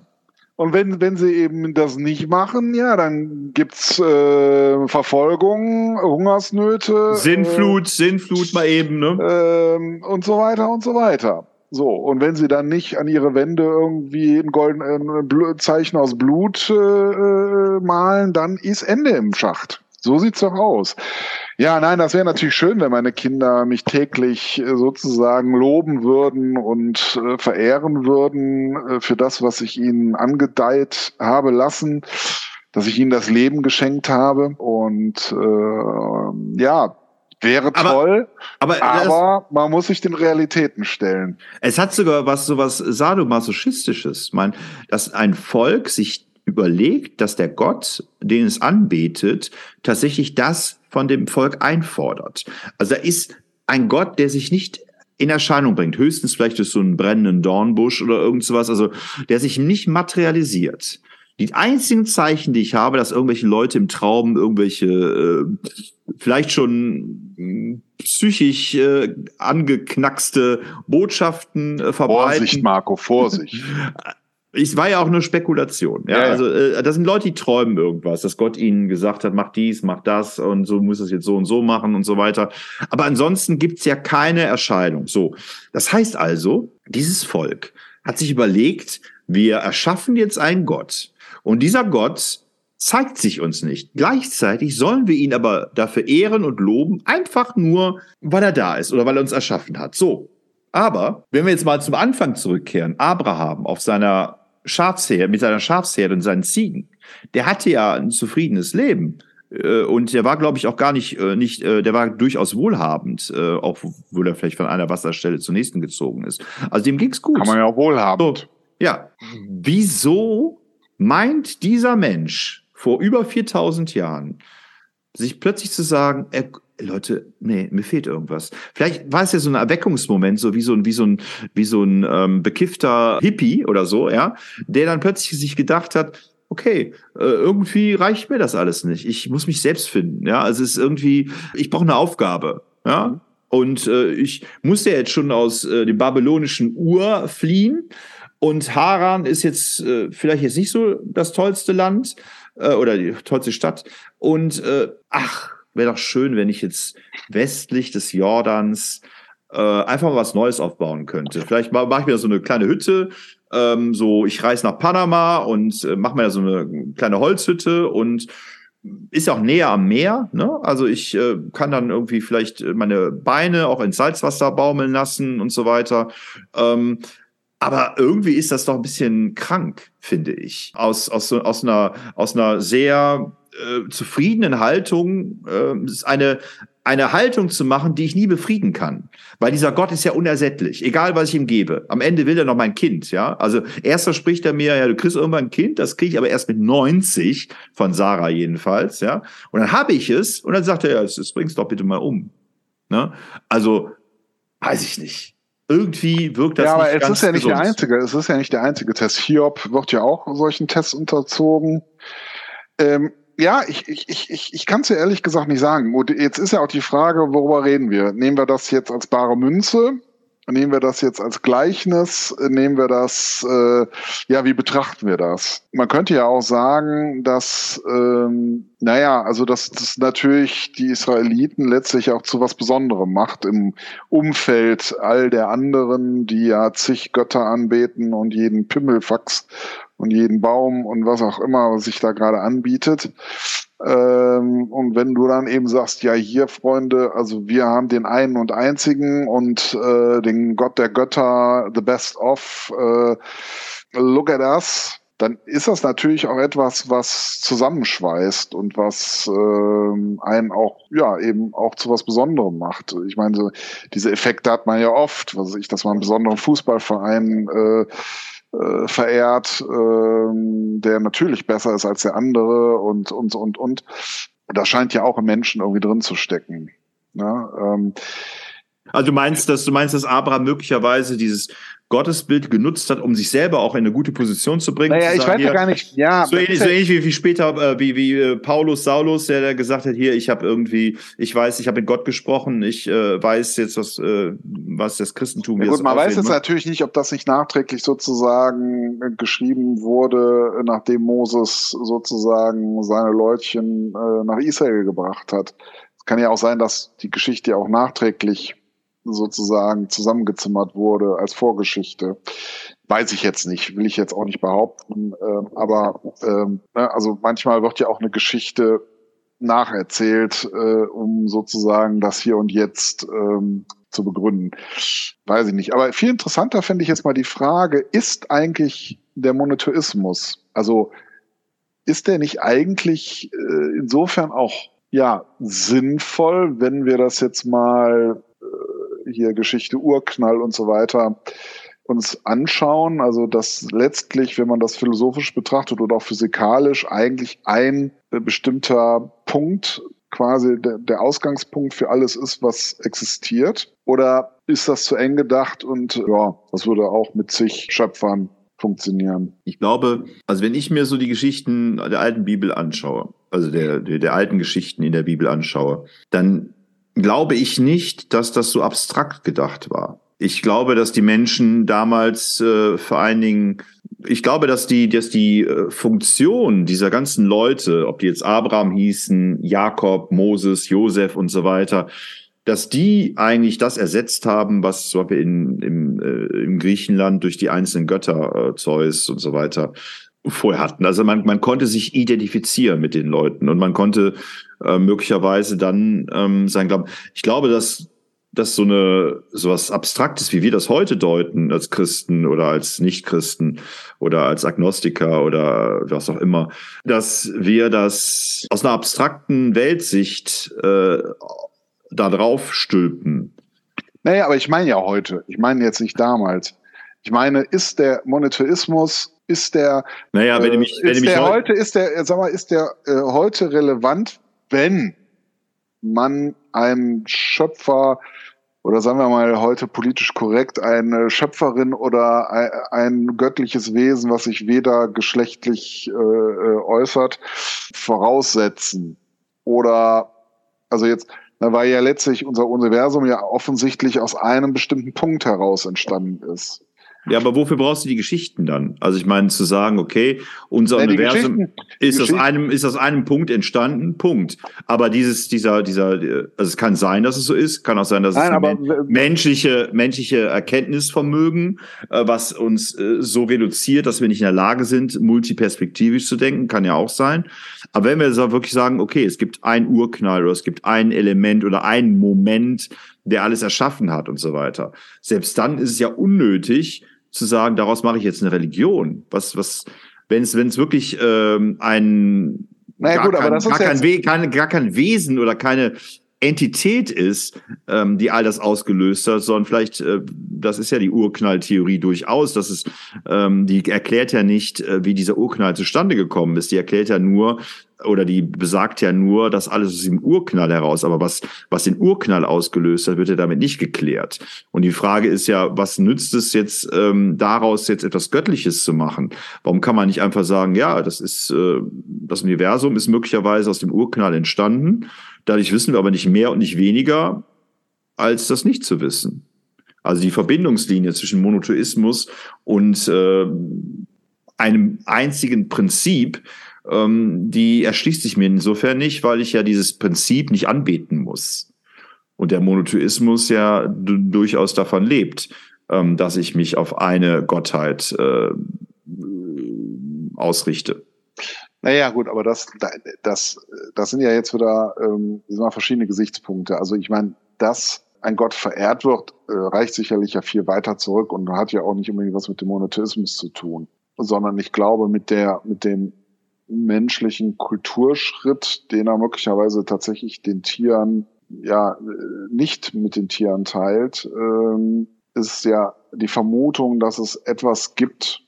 Und wenn, wenn sie eben das nicht machen, ja, dann gibt's äh, Verfolgung, Hungersnöte. Sinnflut, äh, Sinnflut mal eben, ne? Äh, und so weiter und so weiter. So, und wenn sie dann nicht an ihre Wände irgendwie ein goldenes Zeichen aus Blut äh, äh, malen, dann ist Ende im Schacht. So sieht's doch aus. Ja, nein, das wäre natürlich schön, wenn meine Kinder mich täglich äh, sozusagen loben würden und äh, verehren würden äh, für das, was ich ihnen angedeiht habe lassen, dass ich ihnen das Leben geschenkt habe. Und äh, ja, Wäre toll, aber, aber das, man muss sich den Realitäten stellen. Es hat sogar was so was sadomasochistisches, mein, dass ein Volk sich überlegt, dass der Gott, den es anbetet, tatsächlich das von dem Volk einfordert. Also da ist ein Gott, der sich nicht in Erscheinung bringt. Höchstens vielleicht durch so einen brennenden Dornbusch oder irgend sowas, also der sich nicht materialisiert. Die einzigen Zeichen, die ich habe, dass irgendwelche Leute im Traum irgendwelche äh, vielleicht schon äh, psychisch äh, angeknackste Botschaften äh, verbreiten. Vorsicht, Marco, Vorsicht. Es war ja auch nur Spekulation. Ja, ja, ja. also äh, das sind Leute, die träumen irgendwas, dass Gott ihnen gesagt hat, mach dies, mach das und so muss es jetzt so und so machen und so weiter. Aber ansonsten gibt's ja keine Erscheinung. So, das heißt also, dieses Volk hat sich überlegt, wir erschaffen jetzt einen Gott und dieser Gott zeigt sich uns nicht. Gleichzeitig sollen wir ihn aber dafür ehren und loben, einfach nur, weil er da ist oder weil er uns erschaffen hat. So. Aber wenn wir jetzt mal zum Anfang zurückkehren, Abraham auf seiner Schafsherde, mit seiner Schafsherde und seinen Ziegen, der hatte ja ein zufriedenes Leben. Äh, und der war, glaube ich, auch gar nicht, äh, nicht, äh, der war durchaus wohlhabend, auch wo er vielleicht von einer Wasserstelle zur nächsten gezogen ist. Also dem ging's gut. Kann man ja auch wohlhabend. So, ja. Wieso meint dieser Mensch vor über 4000 Jahren, sich plötzlich zu sagen, äh, Leute, nee, mir fehlt irgendwas. Vielleicht war es ja so ein Erweckungsmoment, so wie so ein, wie so ein, wie so ein ähm, bekiffter Hippie oder so, ja, der dann plötzlich sich gedacht hat, okay, äh, irgendwie reicht mir das alles nicht. Ich muss mich selbst finden, ja. Also es ist irgendwie, ich brauche eine Aufgabe, ja. Und äh, ich musste ja jetzt schon aus äh, dem babylonischen Ur fliehen. Und Haran ist jetzt äh, vielleicht jetzt nicht so das tollste Land äh, oder die tollste Stadt. Und äh, ach, wäre doch schön, wenn ich jetzt westlich des Jordans äh, einfach mal was Neues aufbauen könnte. Vielleicht mache ich mir so eine kleine Hütte, ähm, so ich reise nach Panama und äh, mache mir so eine kleine Holzhütte und ist ja auch näher am Meer, ne? Also ich äh, kann dann irgendwie vielleicht meine Beine auch ins Salzwasser baumeln lassen und so weiter. Ähm, aber irgendwie ist das doch ein bisschen krank, finde ich. Aus, aus, aus, einer, aus einer sehr äh, zufriedenen Haltung äh, eine, eine Haltung zu machen, die ich nie befrieden kann. Weil dieser Gott ist ja unersättlich, egal was ich ihm gebe. Am Ende will er noch mein Kind, ja. Also erst verspricht er mir, ja, du kriegst irgendwann ein Kind, das kriege ich aber erst mit 90, von Sarah jedenfalls, ja. Und dann habe ich es und dann sagt er, ja, das bring's doch bitte mal um. Ne? Also, weiß ich nicht irgendwie wirkt das. Ja, aber es ist ja nicht gesund. der einzige, es ist ja nicht der einzige Test. Hiob wird ja auch solchen Tests unterzogen. Ähm, ja, ich, ich, ich, ich kann es ja ehrlich gesagt nicht sagen. Und jetzt ist ja auch die Frage, worüber reden wir? Nehmen wir das jetzt als bare Münze? Nehmen wir das jetzt als Gleichnis? Nehmen wir das, äh, ja, wie betrachten wir das? Man könnte ja auch sagen, dass, ähm, naja, also dass das natürlich die Israeliten letztlich auch zu was Besonderem macht im Umfeld all der anderen, die ja zig Götter anbeten und jeden Pimmelfax und jeden Baum und was auch immer sich da gerade anbietet. Ähm, und wenn du dann eben sagst, ja hier Freunde, also wir haben den einen und einzigen und äh, den Gott der Götter, the best of, äh, look at us, dann ist das natürlich auch etwas, was zusammenschweißt und was äh, einen auch, ja, eben auch zu was Besonderem macht. Ich meine, so, diese Effekte hat man ja oft, was ich, dass man einen besonderen Fußballverein äh, äh, verehrt, äh, der natürlich besser ist als der andere und, und, und, und. Das scheint ja auch im Menschen irgendwie drin zu stecken. Ja, ähm, also du meinst, dass du meinst, dass Abraham möglicherweise dieses Gottesbild genutzt hat, um sich selber auch in eine gute Position zu bringen. Naja, zu ich sagen, weiß ja gar nicht. Ja, so ähnlich, so ähnlich wie, wie später äh, wie wie äh, Paulus Saulus, der, der gesagt hat, hier, ich habe irgendwie, ich weiß, ich habe mit Gott gesprochen, ich äh, weiß jetzt was, äh, was das Christentum ja, gut, man weiß jetzt natürlich nicht, ob das nicht nachträglich sozusagen äh, geschrieben wurde, nachdem Moses sozusagen seine Leutchen äh, nach Israel gebracht hat. Es kann ja auch sein, dass die Geschichte auch nachträglich sozusagen zusammengezimmert wurde als Vorgeschichte. Weiß ich jetzt nicht, will ich jetzt auch nicht behaupten. Ähm, aber ne, also manchmal wird ja auch eine Geschichte nacherzählt, äh, um sozusagen das hier und jetzt ähm, zu begründen. Weiß ich nicht. Aber viel interessanter finde ich jetzt mal die Frage, ist eigentlich der Monotheismus, also ist der nicht eigentlich äh, insofern auch ja sinnvoll, wenn wir das jetzt mal hier Geschichte Urknall und so weiter uns anschauen. Also dass letztlich, wenn man das philosophisch betrachtet oder auch physikalisch, eigentlich ein bestimmter Punkt quasi der, Ausgangspunkt für alles ist, was existiert? Oder ist das zu eng gedacht und ja, das würde auch mit zig Schöpfern funktionieren? Ich glaube, also wenn ich mir so die Geschichten der alten Bibel anschaue, also der, der, der alten Geschichten in der Bibel anschaue, dann glaube ich nicht, dass das so abstrakt gedacht war. Ich glaube, dass die Menschen damals äh, vor allen Dingen, ich glaube, dass die, dass die äh, Funktion dieser ganzen Leute, ob die jetzt Abraham hießen, Jakob, Moses, Josef und so weiter, dass die eigentlich das ersetzt haben, was zum Beispiel in, im, äh, im Griechenland durch die einzelnen Götter, äh, Zeus und so weiter, vorher hatten. Also man, man konnte sich identifizieren mit den Leuten und man konnte äh, möglicherweise dann ähm, sein Glauben. Ich glaube, dass dass so eine sowas Abstraktes, wie wir das heute deuten als Christen oder als Nichtchristen oder als Agnostiker oder was auch immer, dass wir das aus einer abstrakten Weltsicht äh, da drauf stülpen. Naja, aber ich meine ja heute. Ich meine jetzt nicht damals. Ich meine, ist der Monotheismus, ist der, naja, wenn äh, mich, wenn ist der heute, ist der, sag mal, ist der äh, heute relevant, wenn man einen Schöpfer oder sagen wir mal heute politisch korrekt eine Schöpferin oder ein, göttliches Wesen, was sich weder geschlechtlich äh, äh äußert, voraussetzen. Oder also jetzt weil ja letztlich unser Universum ja offensichtlich aus einem bestimmten Punkt heraus entstanden ist. Ja, aber wofür brauchst du die Geschichten dann? Also ich meine, zu sagen, okay, unser ja, Universum ist aus einem, ist aus einem Punkt entstanden, Punkt. Aber dieses, dieser, dieser, also es kann sein, dass es so ist, kann auch sein, dass Nein, es menschliche, menschliche Erkenntnisvermögen, äh, was uns äh, so reduziert, dass wir nicht in der Lage sind, multiperspektivisch zu denken, kann ja auch sein. Aber wenn wir so wirklich sagen, okay, es gibt ein Urknall oder es gibt ein Element oder ein Moment, der alles erschaffen hat und so weiter. Selbst dann ist es ja unnötig, zu sagen, daraus mache ich jetzt eine Religion. Was, was, wenn es, wenn es wirklich ähm, ein naja, gar, gut, kein, gar, kein We kein, gar kein Wesen oder keine Entität ist, ähm, die all das ausgelöst hat, sondern vielleicht, äh, das ist ja die Urknalltheorie durchaus, dass es, ähm, die erklärt ja nicht, äh, wie dieser Urknall zustande gekommen ist. Die erklärt ja nur, oder die besagt ja nur, dass alles aus dem Urknall heraus, aber was, was den Urknall ausgelöst hat, wird ja damit nicht geklärt. Und die Frage ist ja, was nützt es jetzt, ähm, daraus jetzt etwas Göttliches zu machen? Warum kann man nicht einfach sagen, ja, das ist, äh, das Universum ist möglicherweise aus dem Urknall entstanden. Dadurch wissen wir aber nicht mehr und nicht weniger, als das nicht zu wissen. Also die Verbindungslinie zwischen Monotheismus und äh, einem einzigen Prinzip, ähm, die erschließt sich mir insofern nicht, weil ich ja dieses Prinzip nicht anbeten muss. Und der Monotheismus ja durchaus davon lebt, ähm, dass ich mich auf eine Gottheit äh, ausrichte. Naja, gut, aber das, das, das sind ja jetzt wieder ähm, mal verschiedene Gesichtspunkte. Also ich meine, dass ein Gott verehrt wird, äh, reicht sicherlich ja viel weiter zurück und hat ja auch nicht unbedingt was mit dem Monotheismus zu tun, sondern ich glaube mit der, mit dem menschlichen Kulturschritt, den er möglicherweise tatsächlich den Tieren ja nicht mit den Tieren teilt, ähm, ist ja die Vermutung, dass es etwas gibt,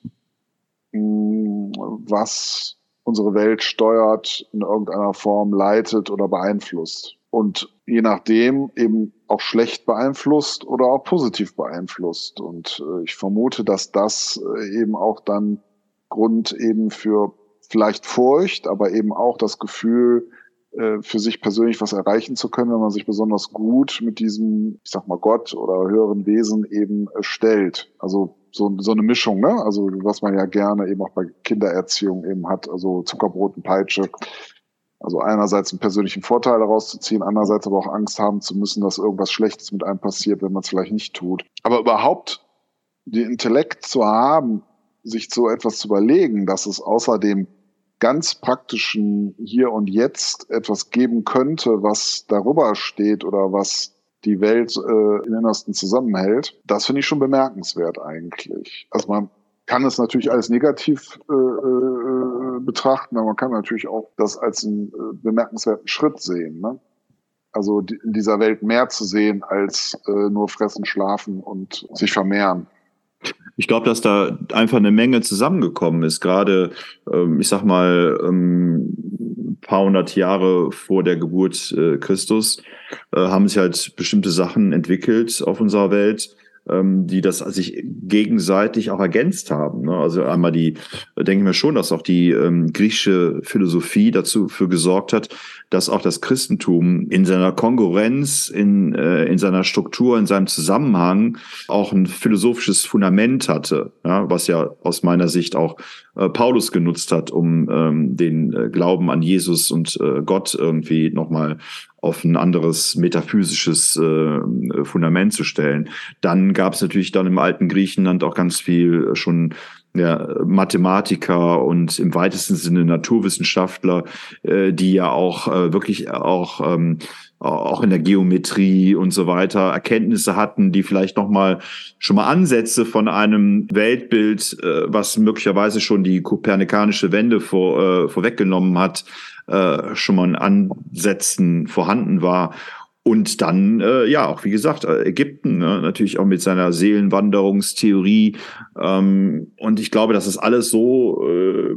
was unsere Welt steuert, in irgendeiner Form leitet oder beeinflusst. Und je nachdem eben auch schlecht beeinflusst oder auch positiv beeinflusst. Und äh, ich vermute, dass das äh, eben auch dann Grund eben für vielleicht Furcht, aber eben auch das Gefühl, äh, für sich persönlich was erreichen zu können, wenn man sich besonders gut mit diesem, ich sag mal, Gott oder höheren Wesen eben stellt. Also so, so eine Mischung, ne? Also was man ja gerne eben auch bei Kindererziehung eben hat, also Zuckerbrot und Peitsche. Also einerseits einen persönlichen Vorteil daraus zu ziehen, andererseits aber auch Angst haben zu müssen, dass irgendwas Schlechtes mit einem passiert, wenn man es vielleicht nicht tut. Aber überhaupt den Intellekt zu haben, sich so etwas zu überlegen, dass es außerdem ganz praktischen Hier und Jetzt etwas geben könnte, was darüber steht oder was die Welt äh, im Innersten zusammenhält, das finde ich schon bemerkenswert eigentlich. Also man kann es natürlich alles negativ äh, äh, betrachten, aber man kann natürlich auch das als einen äh, bemerkenswerten Schritt sehen. Ne? Also die, in dieser Welt mehr zu sehen als äh, nur fressen, schlafen und sich vermehren. Ich glaube, dass da einfach eine Menge zusammengekommen ist. Gerade, ähm, ich sag mal, ähm, paar hundert Jahre vor der Geburt äh, Christus, äh, haben sich halt bestimmte Sachen entwickelt auf unserer Welt, ähm, die das sich gegenseitig auch ergänzt haben. Ne? Also einmal die, denke ich mir schon, dass auch die ähm, griechische Philosophie dazu für gesorgt hat, dass auch das Christentum in seiner Kongruenz, in, äh, in seiner Struktur, in seinem Zusammenhang auch ein philosophisches Fundament hatte, ja? was ja aus meiner Sicht auch äh, Paulus genutzt hat, um ähm, den äh, Glauben an Jesus und äh, Gott irgendwie nochmal auf ein anderes metaphysisches äh, Fundament zu stellen. Dann gab es natürlich dann im alten Griechenland auch ganz viel schon ja, Mathematiker und im weitesten Sinne Naturwissenschaftler, äh, die ja auch äh, wirklich auch ähm, auch in der Geometrie und so weiter Erkenntnisse hatten, die vielleicht noch mal schon mal Ansätze von einem Weltbild, äh, was möglicherweise schon die kopernikanische Wende vor, äh, vorweggenommen hat, äh, schon mal in Ansätzen vorhanden war. Und dann, äh, ja, auch wie gesagt, äh, Ägypten, ne, natürlich auch mit seiner Seelenwanderungstheorie. Ähm, und ich glaube, dass das alles so äh,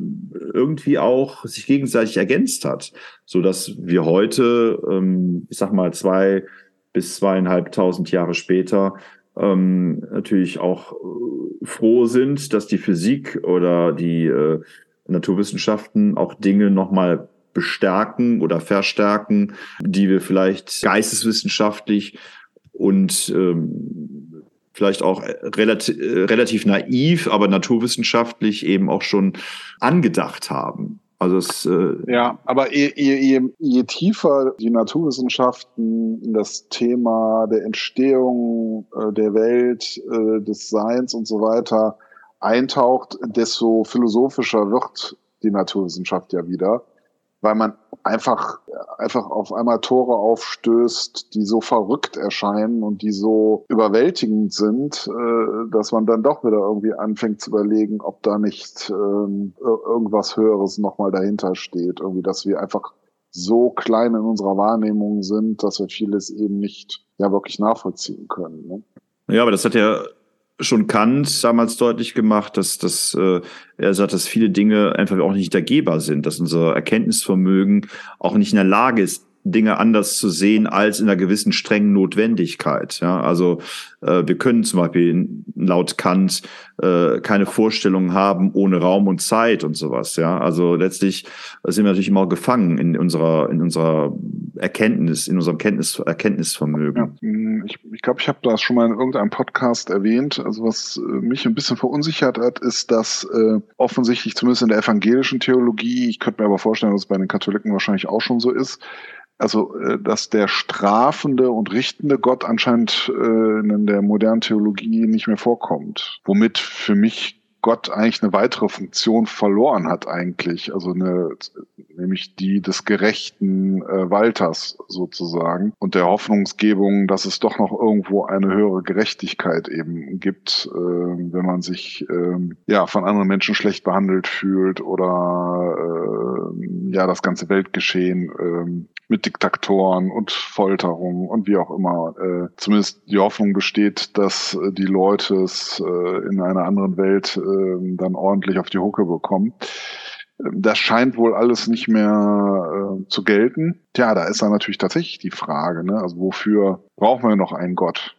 irgendwie auch sich gegenseitig ergänzt hat, so dass wir heute, ähm, ich sag mal, zwei bis zweieinhalbtausend Jahre später ähm, natürlich auch äh, froh sind, dass die Physik oder die äh, Naturwissenschaften auch Dinge nochmal bestärken oder verstärken, die wir vielleicht geisteswissenschaftlich und ähm, vielleicht auch relativ, relativ naiv, aber naturwissenschaftlich eben auch schon angedacht haben. Also es, äh ja, aber je, je, je, je tiefer die Naturwissenschaften in das Thema der Entstehung äh, der Welt, äh, des Seins und so weiter eintaucht, desto philosophischer wird die Naturwissenschaft ja wieder weil man einfach, einfach auf einmal Tore aufstößt, die so verrückt erscheinen und die so überwältigend sind, äh, dass man dann doch wieder irgendwie anfängt zu überlegen, ob da nicht ähm, irgendwas Höheres nochmal dahinter steht. Irgendwie, dass wir einfach so klein in unserer Wahrnehmung sind, dass wir vieles eben nicht ja wirklich nachvollziehen können. Ne? Ja, aber das hat ja schon Kant damals deutlich gemacht, dass, dass äh, er sagt, dass viele Dinge einfach auch nicht ergehbar sind, dass unser Erkenntnisvermögen auch nicht in der Lage ist, Dinge anders zu sehen als in einer gewissen strengen Notwendigkeit. Ja, also äh, wir können zum Beispiel laut Kant äh, keine Vorstellung haben ohne Raum und Zeit und sowas. Ja, also letztlich sind wir natürlich immer gefangen in unserer in unserer Erkenntnis, in unserem Kenntnis, Erkenntnisvermögen. Ja, hm, ich glaube, ich, glaub, ich habe das schon mal in irgendeinem Podcast erwähnt. Also was äh, mich ein bisschen verunsichert hat, ist, dass äh, offensichtlich zumindest in der evangelischen Theologie, ich könnte mir aber vorstellen, dass es bei den Katholiken wahrscheinlich auch schon so ist, also äh, dass der strafende und richtende Gott anscheinend äh, in der modernen Theologie nicht mehr vorkommt. Womit für mich Gott eigentlich eine weitere Funktion verloren hat eigentlich, also eine, nämlich die des gerechten äh, Walters sozusagen und der Hoffnungsgebung, dass es doch noch irgendwo eine höhere Gerechtigkeit eben gibt, äh, wenn man sich äh, ja von anderen Menschen schlecht behandelt fühlt oder äh, ja das ganze Weltgeschehen äh, mit Diktatoren und Folterungen und wie auch immer. Äh, zumindest die Hoffnung besteht, dass äh, die Leute es äh, in einer anderen Welt äh, dann ordentlich auf die Hucke bekommen. Das scheint wohl alles nicht mehr äh, zu gelten. Tja, da ist dann natürlich tatsächlich die Frage, ne? also wofür brauchen wir noch einen Gott?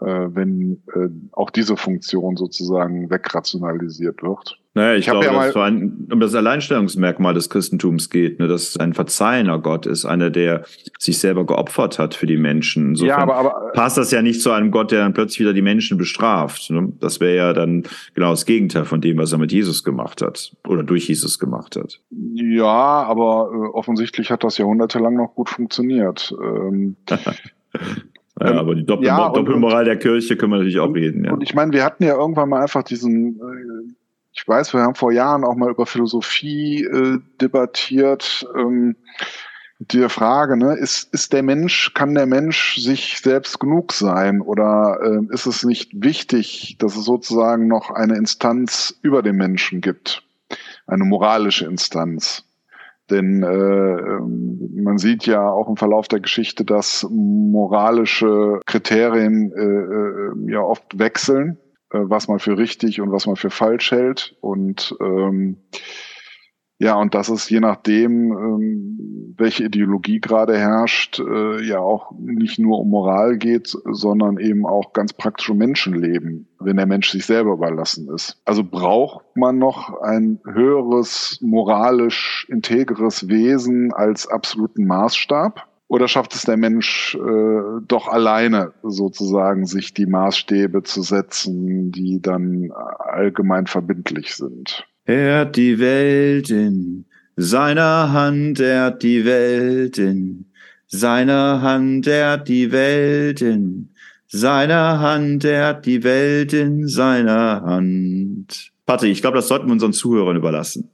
äh, wenn äh, auch diese Funktion sozusagen wegrationalisiert wird. Naja, ich, ich glaube, ja dass es ein, um das Alleinstellungsmerkmal des Christentums geht, ne, dass es ein verzeihender Gott ist, einer, der sich selber geopfert hat für die Menschen. Insofern ja, aber, aber passt das ja nicht zu einem Gott, der dann plötzlich wieder die Menschen bestraft. Ne? Das wäre ja dann genau das Gegenteil von dem, was er mit Jesus gemacht hat oder durch Jesus gemacht hat. Ja, aber äh, offensichtlich hat das jahrhundertelang noch gut funktioniert. Ähm, Ja, aber die Doppel ja, Doppelmoral und, der Kirche können wir natürlich auch reden. Ja. Und ich meine, wir hatten ja irgendwann mal einfach diesen, äh, ich weiß, wir haben vor Jahren auch mal über Philosophie äh, debattiert. Ähm, die Frage, ne, ist, ist der Mensch, kann der Mensch sich selbst genug sein oder äh, ist es nicht wichtig, dass es sozusagen noch eine Instanz über den Menschen gibt? Eine moralische Instanz? Denn äh, ähm, man sieht ja auch im Verlauf der Geschichte, dass moralische Kriterien äh, äh, ja oft wechseln, was man für richtig und was man für falsch hält. Und ähm, Ja, und das ist je nachdem, ähm, welche Ideologie gerade herrscht, äh, ja auch nicht nur um Moral geht, sondern eben auch ganz praktisch um Menschenleben, wenn der Mensch sich selber überlassen ist. Also braucht man noch ein höheres, moralisch integres Wesen als absoluten Maßstab? Oder schafft es der Mensch äh, doch alleine sozusagen, sich die Maßstäbe zu setzen, die dann allgemein verbindlich sind? Er hat die Welt in seiner Hand, er hat die Welt in seiner Hand, er hat die Welt in seiner Hand, er hat die Welt in seiner Hand. Patrick, ich glaube, das sollten wir unseren Zuhörern überlassen.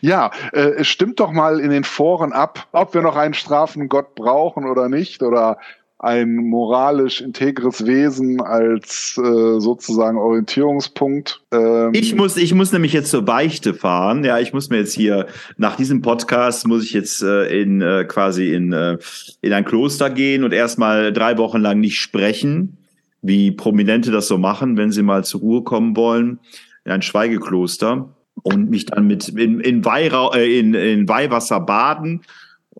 Ja, äh, stimmt doch mal in den Foren ab, ob wir noch einen strafenden Gott brauchen oder nicht, oder ein moralisch integres Wesen als äh, sozusagen Orientierungspunkt. Ähm ich muss, ich muss nämlich jetzt zur Beichte fahren. Ja, ich muss mir jetzt hier nach diesem Podcast muss ich jetzt äh, in äh, quasi in äh, in ein Kloster gehen und erstmal drei Wochen lang nicht sprechen, wie Prominente das so machen, wenn sie mal zur Ruhe kommen wollen, in ein Schweigekloster und mich dann mit in in, Weihra äh, in, in Weihwasser baden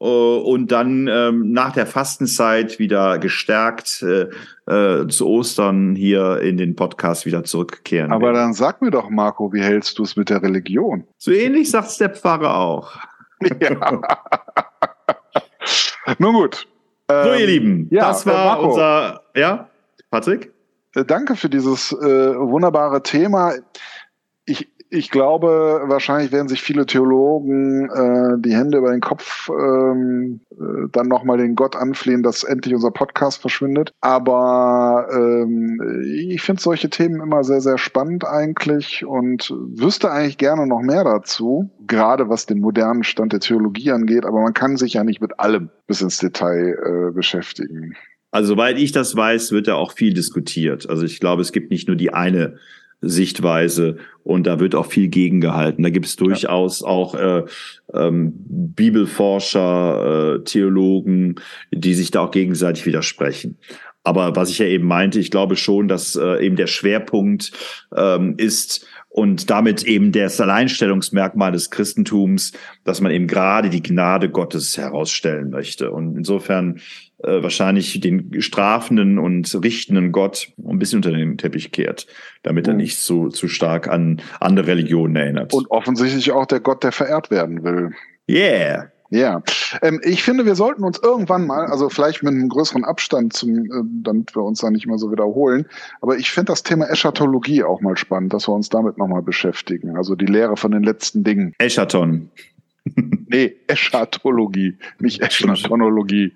äh, und dann ähm, nach der Fastenzeit wieder gestärkt äh, äh, zu Ostern hier in den Podcast wieder zurückkehren. Aber dann sag mir doch, Marco, wie hältst du es mit der Religion? So ähnlich sagt der Pfarrer auch. Ja. Nun gut. So, ihr ähm, Lieben, ja, das war unser, ja, Patrick? Äh, danke für dieses äh, wunderbare Thema. Ich, ich glaube, wahrscheinlich werden sich viele Theologen äh, die Hände über den Kopf ähm, äh, dann nochmal den Gott anflehen, dass endlich unser Podcast verschwindet. Aber ähm, ich finde solche Themen immer sehr, sehr spannend eigentlich und wüsste eigentlich gerne noch mehr dazu, gerade was den modernen Stand der Theologie angeht. Aber man kann sich ja nicht mit allem bis ins Detail äh, beschäftigen. Also soweit ich das weiß, wird da auch viel diskutiert. Also ich glaube, es gibt nicht nur die eine Sichtweise und da wird auch viel gegengehalten. Da gibt es durchaus ja. auch äh, ähm, Bibelforscher, äh, Theologen, die sich da auch gegenseitig widersprechen. Aber was ich ja eben meinte, ich glaube schon, dass äh, eben der Schwerpunkt ähm, ist und damit eben das Alleinstellungsmerkmal des Christentums, dass man eben gerade die Gnade Gottes herausstellen möchte. Und insofern äh, wahrscheinlich den strafenden und richtenden Gott ein bisschen unter den Teppich kehrt, damit mhm. er nicht so zu stark an andere Religionen erinnert. Und offensichtlich auch der Gott, der verehrt werden will. Yeah. Ja, ähm, ich finde, wir sollten uns irgendwann mal, also vielleicht mit einem größeren Abstand, zum, äh, damit wir uns da nicht mehr so wiederholen, aber ich finde das Thema Eschatologie auch mal spannend, dass wir uns damit nochmal beschäftigen. Also die Lehre von den letzten Dingen. Eschaton. nee, Eschatologie, nicht Eschatologie.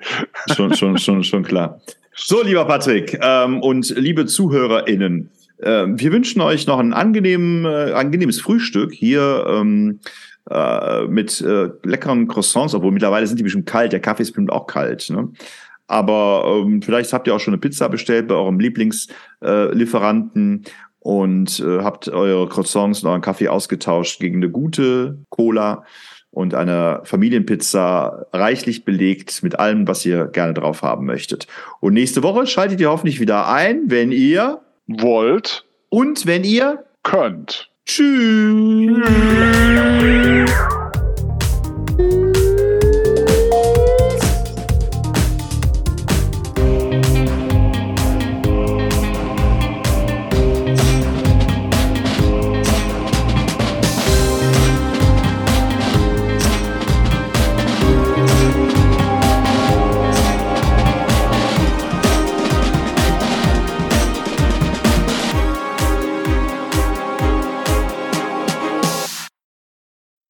Schon, schon, schon, schon klar. So, lieber Patrick ähm, und liebe ZuhörerInnen, äh, wir wünschen euch noch ein angenehm, äh, angenehmes Frühstück hier ähm, äh, mit äh, leckeren Croissants, obwohl mittlerweile sind die bestimmt kalt, der Kaffee ist bestimmt auch kalt. Ne? Aber ähm, vielleicht habt ihr auch schon eine Pizza bestellt bei eurem Lieblingslieferanten und äh, habt eure Croissants und euren Kaffee ausgetauscht gegen eine gute Cola und eine Familienpizza reichlich belegt mit allem, was ihr gerne drauf haben möchtet. Und nächste Woche schaltet ihr hoffentlich wieder ein, wenn ihr wollt und wenn ihr könnt. Tschüss.